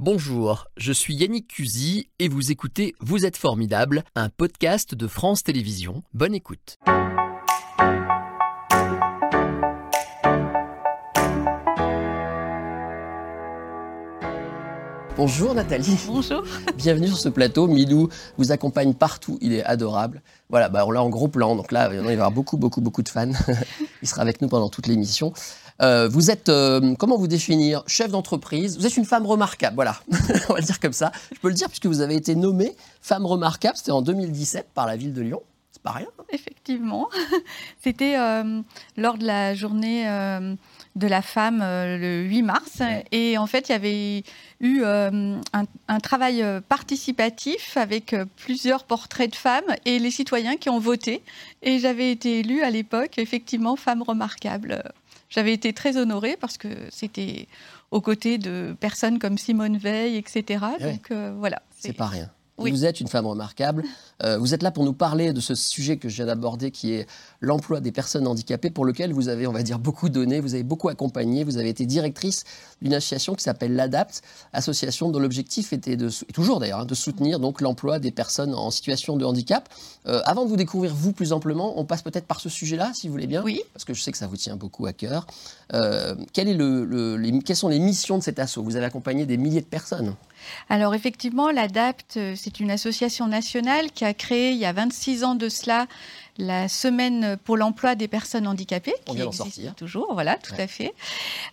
Bonjour, je suis Yannick Cusy et vous écoutez Vous êtes formidable, un podcast de France Télévisions. Bonne écoute. Bonjour Nathalie. Bonjour. Bienvenue sur ce plateau. Milou vous accompagne partout. Il est adorable. Voilà, bah on l'a en gros plan. Donc là, il va y avoir beaucoup, beaucoup, beaucoup de fans. il sera avec nous pendant toute l'émission. Euh, vous êtes, euh, comment vous définir Chef d'entreprise? Vous êtes une femme remarquable. Voilà, on va le dire comme ça. Je peux le dire puisque vous avez été nommée femme remarquable. C'était en 2017 par la ville de Lyon. C'est pas rien. Effectivement. C'était euh, lors de la journée de la femme le 8 mars. Et en fait, il y avait eu un, un, travail participatif avec plusieurs portraits de femmes et les citoyens qui ont voté. Et j'avais été élue à l'époque, effectivement, femme remarquable. J'avais été très honorée parce que c'était aux côtés de personnes comme Simone Veil, etc. Eh Donc voilà. C'est pas rien. Vous êtes une femme remarquable. Euh, vous êtes là pour nous parler de ce sujet que je viens d'aborder, qui est l'emploi des personnes handicapées, pour lequel vous avez, on va dire, beaucoup donné, vous avez beaucoup accompagné. Vous avez été directrice d'une association qui s'appelle l'ADAPT, association dont l'objectif était de, et toujours d'ailleurs, hein, de soutenir donc l'emploi des personnes en situation de handicap. Euh, avant de vous découvrir vous plus amplement, on passe peut-être par ce sujet-là, si vous voulez bien, oui. parce que je sais que ça vous tient beaucoup à cœur. Euh, quel est le, les, quelles sont les missions de cet assaut Vous avez accompagné des milliers de personnes. Alors effectivement, l'ADAPT, c'est une association nationale qui a créé il y a 26 ans de cela la semaine pour l'emploi des personnes handicapées, On qui existe sortir. toujours, voilà, tout ouais. à fait.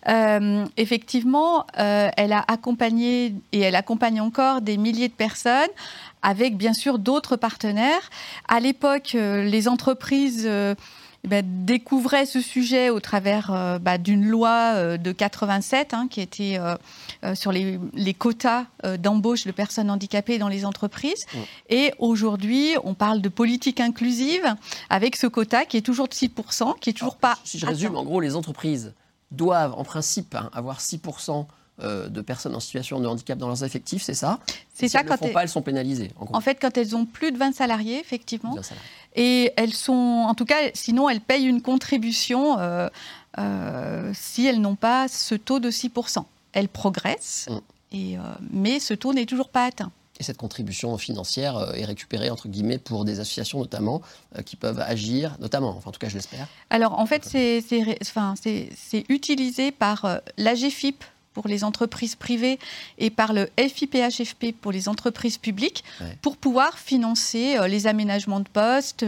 Euh, effectivement, euh, elle a accompagné et elle accompagne encore des milliers de personnes avec bien sûr d'autres partenaires. À l'époque, euh, les entreprises eh ben, découvrait ce sujet au travers euh, bah, d'une loi euh, de 87 hein, qui était euh, sur les, les quotas d'embauche de personnes handicapées dans les entreprises. Mmh. Et aujourd'hui, on parle de politique inclusive avec ce quota qui est toujours de 6%, qui est toujours Alors, pas. Si je résume, en gros, les entreprises doivent en principe hein, avoir 6% de personnes en situation de handicap dans leurs effectifs, c'est ça? C'est si ça elles ne font elles... pas, elles sont pénalisées. En, fait, quand elles ont plus de 20 salariés, effectivement. 20 salariés. Et elles sont, en tout cas, sinon elles payent une contribution euh, euh, si elles n'ont pas ce taux de 6%. Elles progressent, Mm. et, euh, mais ce taux n'est toujours pas atteint. Et cette contribution financière est récupérée, entre guillemets, pour des associations notamment, qui peuvent agir, notamment, enfin en tout cas je l'espère. Alors en fait, c'est enfin, utilisé par l'AGFIP pour les entreprises privées et par le FIPHFP pour les entreprises publiques Ouais. pour pouvoir financer euh, les aménagements de postes,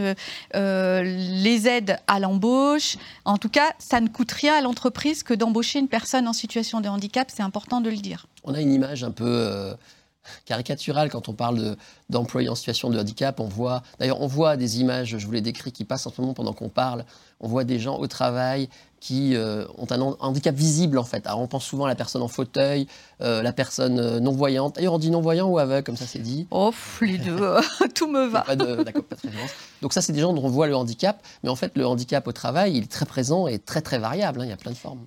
euh, les aides à l'embauche. En tout cas, ça ne coûte rien à l'entreprise que d'embaucher une personne en situation de handicap, c'est important de le dire. On a une image un peu caricaturale quand on parle de- d'employés en situation de handicap. On voit, d'ailleurs, on voit des images, je vous l'ai décrit, qui passent en ce moment pendant qu'on parle. On voit des gens au travail qui euh, ont un han- handicap visible en fait. Alors on pense souvent à la personne en fauteuil, euh, la personne euh, non-voyante. D'ailleurs, on dit non-voyant ou aveugle, comme ça c'est dit. Oh, les deux, tout me va. Pas de, pas. Donc ça, c'est des gens dont on voit le handicap. Mais en fait, le handicap au travail, il est très présent et très très variable. hein. Il y a plein de formes.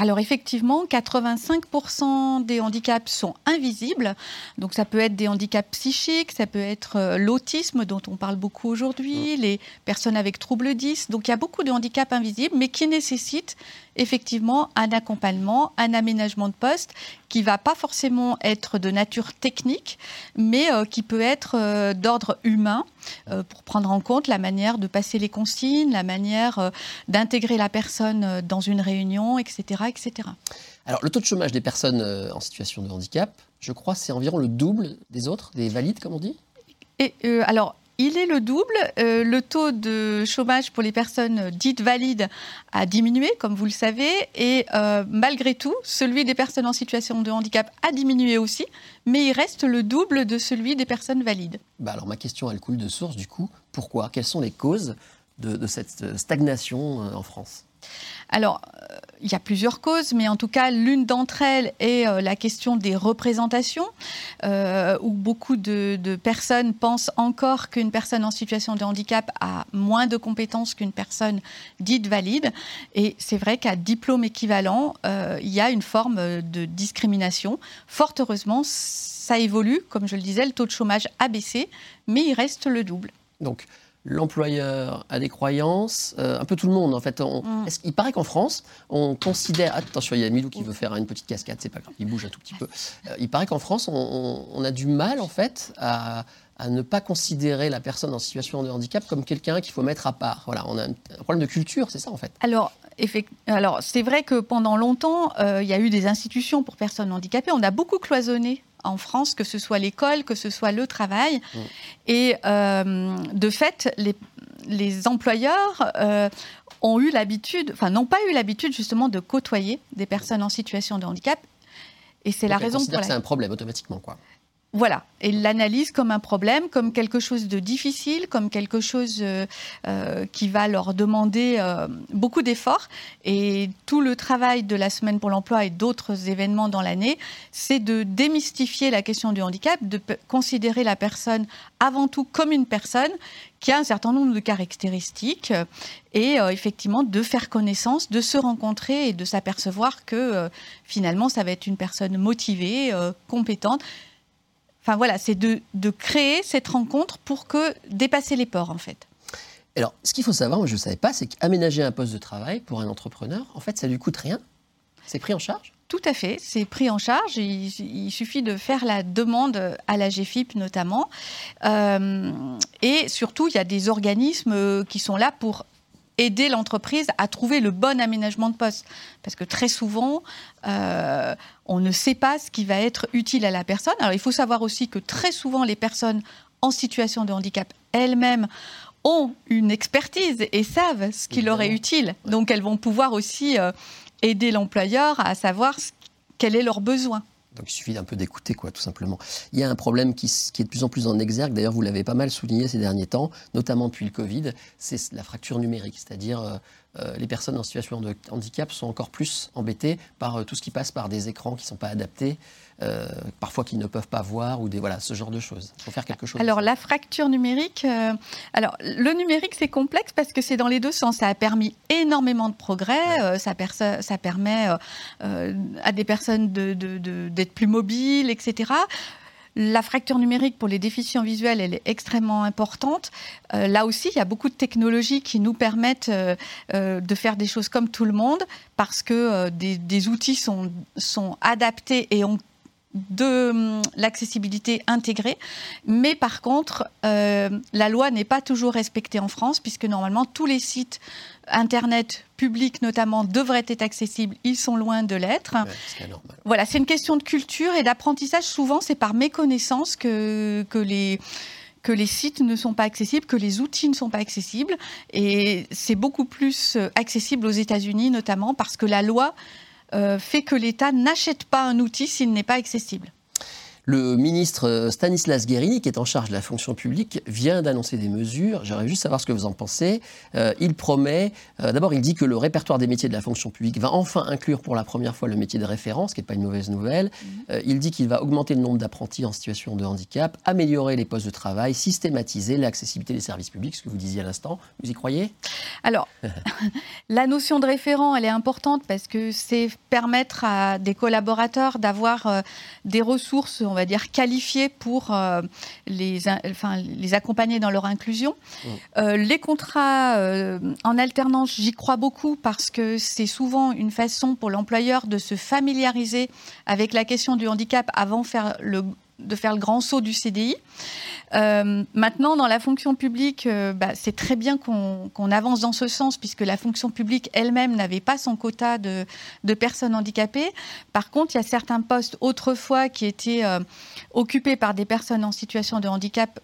Alors effectivement, 85% des handicaps sont invisibles. Donc ça peut être des handicaps psychiques, ça peut être euh, l'autisme dont on parle beaucoup aujourd'hui, les personnes avec troubles 10. Donc il y a beaucoup de handicaps invisibles, mais qui nécessitent effectivement un accompagnement, un aménagement de poste qui va pas forcément être de nature technique, mais euh, qui peut être euh, d'ordre humain euh, pour prendre en compte la manière de passer les consignes, la manière d'intégrer la personne dans une réunion, etc., etc. Alors, le taux de chômage des personnes en situation de handicap, je crois, c'est environ le double des autres, des valides, comme on dit? Et euh, alors, il est le double. Euh, le taux de chômage pour les personnes dites valides a diminué, comme vous le savez, et euh, malgré tout, celui des personnes en situation de handicap a diminué aussi, mais il reste le double de celui des personnes valides. Bah alors, ma question, elle coule de source, du coup. Pourquoi? Quelles sont les causes de, cette stagnation euh, en France? Alors, euh, il y a plusieurs causes, mais en tout cas, l'une d'entre elles est euh, la question des représentations, euh, où beaucoup de, personnes pensent encore qu'une personne en situation de handicap a moins de compétences qu'une personne dite valide. Et c'est vrai qu'à diplôme équivalent, il y a une forme de discrimination. Fort heureusement, ça évolue. Comme je le disais, le taux de chômage a baissé, mais il reste le double. L'employeur a des croyances, un peu tout le monde en fait. Mm. il paraît qu'en France, on considère. Attention, il y a Milou qui veut faire une petite cascade, c'est pas grave, il bouge un tout petit peu. il paraît qu'en France, on, a du mal en fait à, à ne pas considérer la personne en situation de handicap comme quelqu'un qu'il faut mettre à part. Voilà, on a un problème de culture, c'est ça en fait. Alors, alors c'est vrai que pendant longtemps, euh, il y a eu des institutions pour personnes handicapées. On a beaucoup cloisonné en France, que ce soit l'école, que ce soit le travail. Mm. Et euh, de fait, les, les employeurs euh, ont eu l'habitude, enfin n'ont pas eu l'habitude justement de côtoyer des personnes en situation de handicap. Et c'est la raison pour laquelle. C'est un problème automatiquement, quoi. Voilà, et l'analyse comme un problème, comme quelque chose de difficile, comme quelque chose euh, euh, qui va leur demander euh, beaucoup d'efforts. Et tout le travail de la Semaine pour l'emploi et d'autres événements dans l'année, c'est de démystifier la question du handicap, de considérer la personne avant tout comme une personne qui a un certain nombre de caractéristiques et effectivement de faire connaissance, de se rencontrer et de s'apercevoir que finalement ça va être une personne motivée, compétente Enfin voilà, c'est de, créer cette rencontre pour que dépasser les ports en fait. Alors, ce qu'il faut savoir, moi je ne savais pas, c'est qu'aménager un poste de travail pour un entrepreneur, en fait, ça lui coûte rien. C'est pris en charge Tout à fait, c'est pris en charge. Il, suffit de faire la demande à la GFIP notamment. Euh, et surtout, il y a des organismes qui sont là pour aider l'entreprise à trouver le bon aménagement de poste. Parce que très souvent, euh, on ne sait pas ce qui va être utile à la personne. Alors il faut savoir aussi que très souvent, les personnes en situation de handicap elles-mêmes ont une expertise et savent ce qui leur est utile. Donc elles vont pouvoir aussi euh, aider l'employeur à savoir quel est leur besoin. Donc il suffit d'un peu d'écouter, quoi, tout simplement. Il y a un problème qui, est de plus en plus en exergue, d'ailleurs vous l'avez pas mal souligné ces derniers temps, notamment depuis le Covid, c'est la fracture numérique, c'est-à-dire euh, les personnes en situation de handicap sont encore plus embêtées par euh, tout ce qui passe par des écrans qui ne sont pas adaptés, euh, parfois qu'ils ne peuvent pas voir, ou des, voilà, ce genre de choses. Il faut faire quelque chose. Alors, la fracture numérique, alors, le numérique, c'est complexe parce que c'est dans les deux sens. Ça a permis énormément de progrès, ça, ça, permet à des personnes d'être de, plus mobiles, etc. La fracture numérique pour les déficients visuels, est extrêmement importante. Euh, là aussi, il y a beaucoup de technologies qui nous permettent euh, euh, de faire des choses comme tout le monde parce que des, outils sont, sont adaptés et ont de hum, l'accessibilité intégrée. Mais par contre, la loi n'est pas toujours respectée en France, puisque normalement tous les sites Internet public notamment devraient être accessibles, ils sont loin de l'être. voilà, c'est une question de culture et d'apprentissage. Souvent, c'est par méconnaissance que, que les que les sites ne sont pas accessibles, que les outils ne sont pas accessibles. Et c'est beaucoup plus euh, accessible aux États-Unis, notamment parce que la loi euh, fait que l'État n'achète pas un outil s'il n'est pas accessible. Le ministre euh, Stanislas Guérini, qui est en charge de la fonction publique, vient d'annoncer des mesures. J'aimerais juste savoir ce que vous en pensez. Euh, il promet, euh, d'abord, il dit que le répertoire des métiers de la fonction publique va enfin inclure pour la première fois le métier de référence, ce qui n'est pas une mauvaise nouvelle. Mhm. il dit qu'il va augmenter le nombre d'apprentis en situation de handicap, améliorer les postes de travail, systématiser l'accessibilité des services publics, ce que vous disiez à l'instant. Vous y croyez? Alors, la notion de référent, elle est importante parce que c'est permettre à des collaborateurs d'avoir des ressources, on va dire, qualifiés pour euh, les, enfin, les accompagner dans leur inclusion. Mmh. Euh, les contrats euh, en alternance, j'y crois beaucoup parce que c'est souvent une façon pour l'employeur de se familiariser avec la question du handicap avant faire le de faire le grand saut du CDI. Euh, maintenant, dans la fonction publique, euh, bah, c'est très bien qu'on avance dans ce sens, puisque la fonction publique elle-même n'avait pas son quota de, personnes handicapées. Par contre, il y a certains postes autrefois qui étaient euh, occupés par des personnes en situation de handicap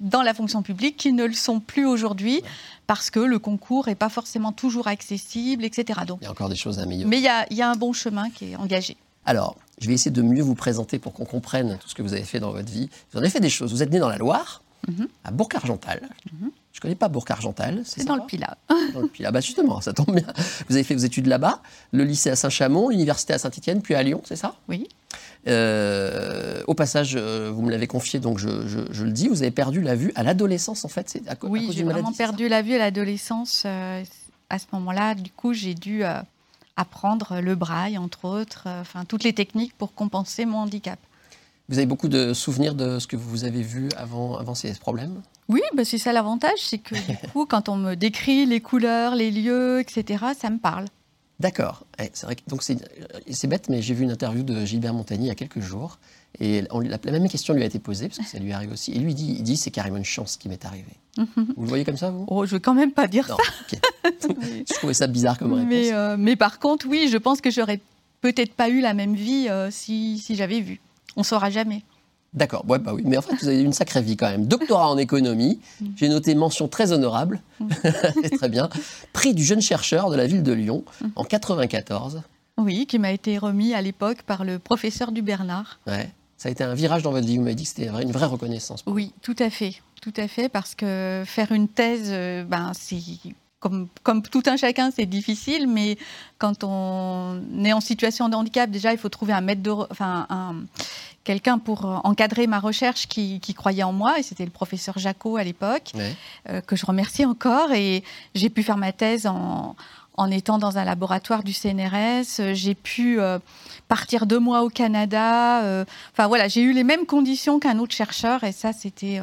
dans la fonction publique qui ne le sont plus aujourd'hui. Parce que le concours n'est pas forcément toujours accessible, etc. Donc, il y a encore des choses à améliorer. Mais il il y a un bon chemin qui est engagé. Alors, je vais essayer de mieux vous présenter pour qu'on comprenne tout ce que vous avez fait dans votre vie. Vous en avez fait des choses. Vous êtes né dans la Loire, mhm. à Bourg-Argental. Mhm. Je ne connais pas Bourg-Argental. C'est dans le Pilat. Dans le Pilat. Bah justement, ça tombe bien. Vous avez fait vos études là-bas, le lycée à Saint-Chamond, l'université à Saint-Étienne, puis à Lyon, c'est ça? Oui. Euh, au passage, euh, vous me l'avez confié, donc je, le dis, vous avez perdu la vue à l'adolescence, en fait. C'est à, oui, j'ai vraiment perdu la vue à l'adolescence. Euh, à ce moment-là, du coup, j'ai dû apprendre le braille, entre autres, euh, enfin toutes les techniques pour compenser mon handicap. Vous avez beaucoup de souvenirs de ce que vous avez vu avant, avant ces problèmes? Oui, bah c'est ça l'avantage, c'est que du coup, quand on me décrit les couleurs, les lieux, etc., ça me parle. D'accord. Eh, c'est vrai que donc c'est bête, mais j'ai vu une interview de Gilbert Montagny il y a quelques jours, et la, même question lui a été posée parce que ça lui arrive aussi. Et lui dit, il dit, c'est carrément une chance qui m'est arrivée. Vous le voyez comme ça, vous? Oh, je vais quand même pas dire ça. je trouvais ça bizarre comme réponse. Mais, euh, mais par contre, oui, je pense que j'aurais peut-être pas eu la même vie euh, si, si j'avais vu. On saura jamais. D'accord, ouais, bah oui. Mais en fait, vous avez une sacrée vie quand même. Doctorat en économie, mm. j'ai noté mention très honorable, mm. c'est très bien. Prix du jeune chercheur de la ville de Lyon mm. en 94. Oui, qui m'a été remis à l'époque par le professeur du Bernard. Ouais. Ça a été un virage dans votre vie. Vous m'avez dit que c'était une vraie reconnaissance. Oui, tout à fait. Tout à fait, parce que faire une thèse, euh, ben, c'est comme, comme, tout un chacun, c'est difficile, mais quand on est en situation de handicap, déjà, il faut trouver un maître de, enfin, un, quelqu'un pour encadrer ma recherche qui, croyait en moi, et c'était le professeur Jacot à l'époque, euh, que je remercie encore. Et j'ai pu faire ma thèse en, en étant dans un laboratoire du CNRS. J'ai pu euh, partir deux mois au Canada. Euh, enfin voilà, j'ai eu les mêmes conditions qu'un autre chercheur, et ça, c'était,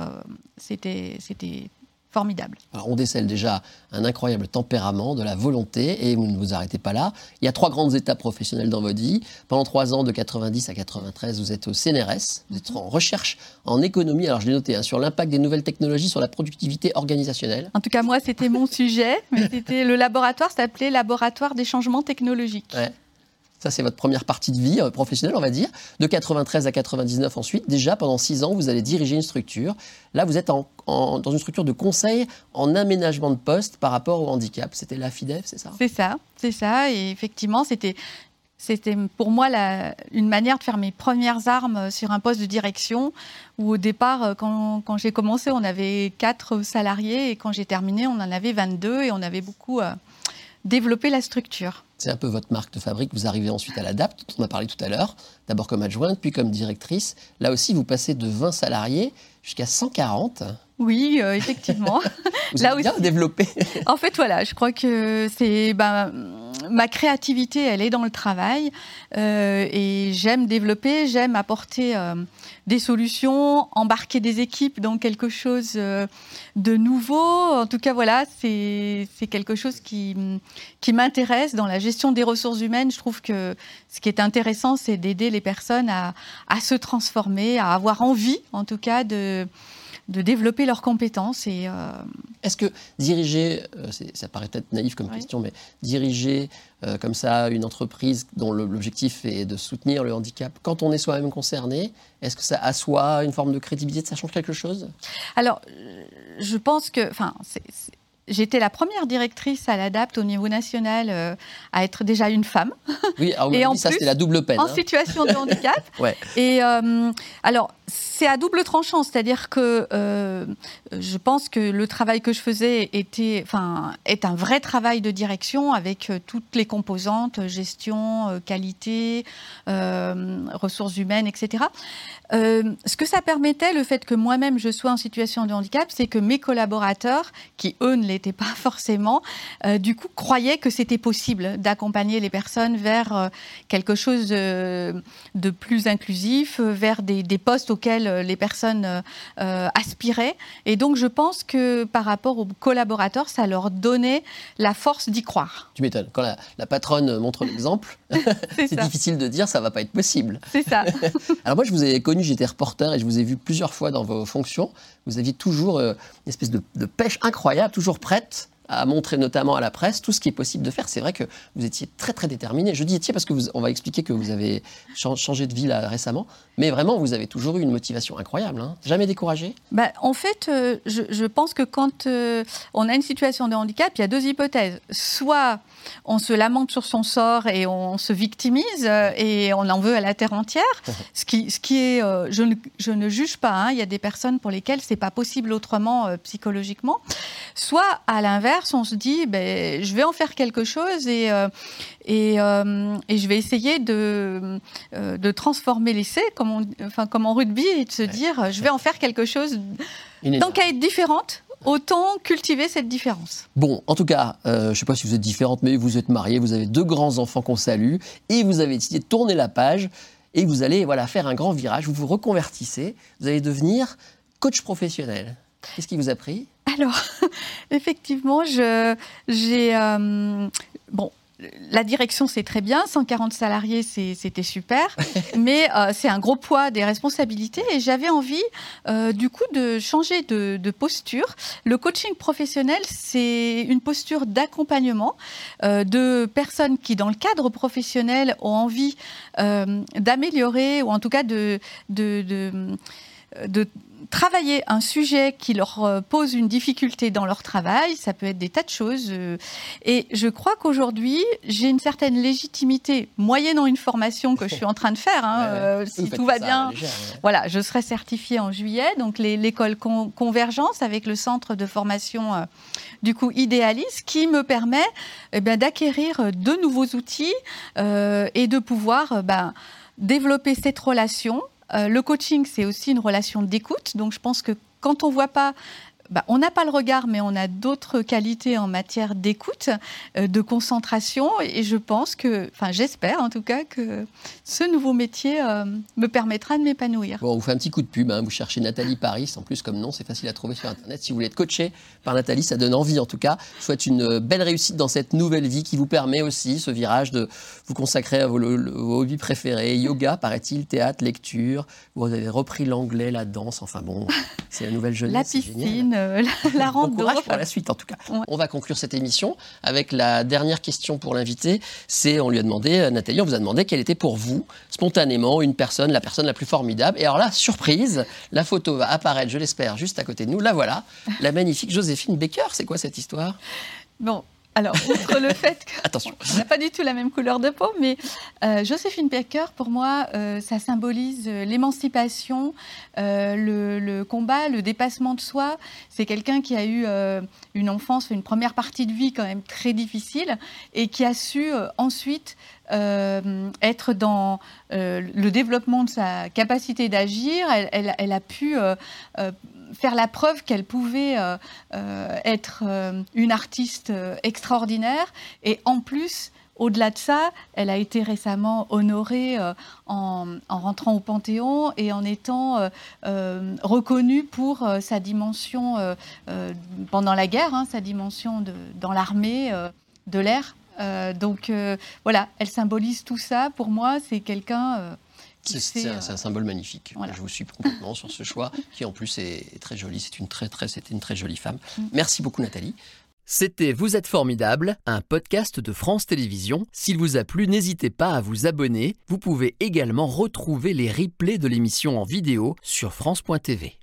c'était, c'était formidable. on décèle déjà un incroyable tempérament, de la volonté, et vous ne vous arrêtez pas là. Il y a trois grandes étapes professionnelles dans votre vie. Pendant trois ans, de 90 à 93, vous êtes au CNRS, vous êtes en recherche en économie, alors je l'ai noté, hein, sur l'impact des nouvelles technologies sur la productivité organisationnelle. En tout cas, moi, c'était mon sujet, mais c'était le laboratoire s'appelait Laboratoire des changements technologiques. Ça, c'est votre première partie de vie euh, professionnelle, on va dire. De 93 à 99 ensuite, déjà pendant six ans, vous allez diriger une structure. Là, vous êtes dans une structure de conseil en aménagement de poste par rapport au handicap. C'était la FIDEF, c'est ça? C'est ça, c'est ça. Et effectivement, c'était pour moi une manière de faire mes premières armes sur un poste de direction où au départ, euh, quand, j'ai commencé, on avait quatre salariés et quand j'ai terminé, on en avait 22 et on avait beaucoup euh, développé la structure. C'est un peu votre marque de fabrique. Vous arrivez ensuite à l'ADAPT, dont on a parlé tout à l'heure, d'abord comme adjointe, puis comme directrice. Là aussi, vous passez de 20 salariés jusqu'à 140. Oui, euh, effectivement. Vous Là bien développé. en fait, voilà, je crois que c'est ben, ma créativité, elle est dans le travail euh, et j'aime développer, j'aime apporter euh, des solutions, embarquer des équipes dans quelque chose de nouveau. En tout cas, voilà, c'est quelque chose qui, qui m'intéresse dans la gestion des ressources humaines. Je trouve que ce qui est intéressant, c'est d'aider les personnes à, à se transformer, à avoir envie, en tout cas, de de développer leurs compétences. Et, euh, Est-ce que diriger, euh, ça paraît peut-être naïf comme question, mais diriger euh, comme ça une entreprise dont l'objectif est de soutenir le handicap, quand on est soi-même concerné, est-ce que ça assoit une forme de crédibilité, ça change quelque chose? Alors, je pense que, enfin, J'étais la première directrice à l'ADAPT au niveau national à être déjà une femme. Oui, alors et en ça c'est la double peine. En hein. situation de handicap. ouais. Et alors, c'est à double tranchant, c'est-à-dire que euh, je pense que le travail que je faisais était, enfin, est un vrai travail de direction avec euh, toutes les composantes, gestion, euh, qualité, ressources humaines, etc. ce que ça permettait, le fait que moi-même je sois en situation de handicap, c'est que mes collaborateurs, qui eux ne l'étaient pas forcément, du coup croyaient que c'était possible d'accompagner les personnes vers quelque chose de, plus inclusif, vers des, postes auxquels les personnes euh, euh, aspiraient. Et donc, je pense que par rapport aux collaborateurs, ça leur donnait la force d'y croire. Tu m'étonnes. Quand la, patronne montre l'exemple, c'est difficile de dire ça va pas être possible. C'est ça. Alors moi, je vous ai connu, j'étais reporter et je vous ai vu plusieurs fois dans vos fonctions. Vous aviez toujours euh, une espèce de, de pêche incroyable, toujours prête à montrer notamment à la presse tout ce qui est possible de faire. C'est vrai que vous étiez très très déterminé. Je dis étiez parce que on va expliquer que vous avez changé de vie récemment, mais vraiment vous avez toujours eu une motivation incroyable. Hein. Jamais découragé? Bah, En fait, euh, je, pense que quand euh, on a une situation de handicap, il y a deux hypothèses. Soit on se lamente sur son sort et on se victimise euh, et on en veut à la terre entière, ce qui, ce qui est, je ne, je, ne, juge pas. Hein. Il y a des personnes pour lesquelles c'est pas possible autrement psychologiquement. Soit à l'inverse on se dit, ben, je vais en faire quelque chose et, euh, euh, et, je vais essayer de, euh, de transformer l'essai, comme, enfin, comme en rugby, et de se dire, je vais en faire quelque chose. Être différente, autant cultiver cette différence. Bon, en tout cas, je ne sais pas si vous êtes différente, mais vous êtes mariée, vous avez deux grands enfants qu'on salue, et vous avez décidé de tourner la page, et vous allez voilà, faire un grand virage, vous vous reconvertissez, vous allez devenir coach professionnel. Qu'est-ce qui vous a pris? Alors, effectivement, j'ai... bon, la direction, c'est très bien, 140 salariés, c'était super, mais euh, c'est un gros poids des responsabilités et j'avais envie, euh, du coup, de changer de, posture. Le coaching professionnel, c'est une posture d'accompagnement euh, de personnes qui, dans le cadre professionnel, ont envie d'améliorer ou en tout cas de, de, de travailler un sujet qui leur euh, pose une difficulté dans leur travail, ça peut être des tas de choses. Euh, et je crois qu'aujourd'hui, j'ai une certaine légitimité, moyennant une formation que je suis en train de faire. Hein, euh, si tout va bien, voilà, je serai certifiée en juillet. Donc l'école Convergence avec le centre de formation du coup Idéalis, qui me permet eh d'acquérir de nouveaux outils et de pouvoir ben, développer cette relation euh, le coaching, c'est aussi une relation d'écoute. Donc, je pense que quand on ne voit pas bah, on n'a pas le regard, mais on a d'autres qualités en matière d'écoute, euh, de concentration. Et je pense que, enfin, j'espère en tout cas que ce nouveau métier euh, me permettra de m'épanouir. Bon, on vous fait un petit coup de pub. Hein. Vous cherchez Nathalie Paris. En plus, comme nom, c'est facile à trouver sur Internet. Si vous voulez être coaché par Nathalie, ça donne envie en tout cas. Je souhaite une belle réussite dans cette nouvelle vie qui vous permet aussi ce virage de vous consacrer à vos, hobbies préférés. Yoga, paraît-il, théâtre, lecture. Vous avez repris l'anglais, la danse. Enfin bon, c'est la nouvelle jeunesse. La piscine. Euh, la, la courage pour la suite, en tout cas. On va conclure cette émission avec la dernière question pour l'invité. C'est, on lui a demandé, euh, Nathalie, on vous a demandé quelle était pour vous, spontanément, une personne, la personne la plus formidable. Et alors là, surprise, la photo va apparaître, je l'espère, juste à côté de nous. La voilà, la magnifique Joséphine Baker. C'est quoi cette histoire? Bon, alors, outre le fait qu'on n'a pas du tout la même couleur de peau, mais euh, Joséphine Baker, pour moi, euh, ça symbolise euh, l'émancipation, le, combat, le dépassement de soi. C'est quelqu'un qui a eu une enfance, une première partie de vie quand même très difficile, et qui a su ensuite être dans le développement de sa capacité d'agir. Elle, a pu faire la preuve qu'elle pouvait euh, euh, être euh, une artiste extraordinaire. Et en plus, au-delà de ça, elle a été récemment honorée en, rentrant au Panthéon et en étant reconnue pour sa dimension pendant la guerre, hein, sa dimension dans l'armée de l'air. donc voilà, elle symbolise tout ça. Pour moi, c'est quelqu'un c'est un, un, symbole magnifique. Je vous suis complètement sur ce choix, qui en plus est très joli. C'est une très, très, c'était une très jolie femme. Mm. Merci beaucoup, Nathalie. C'était Vous êtes formidable, un podcast de France Télévisions. S'il vous a plu, n'hésitez pas à vous abonner. Vous pouvez également retrouver les replays de l'émission en vidéo sur France.tv.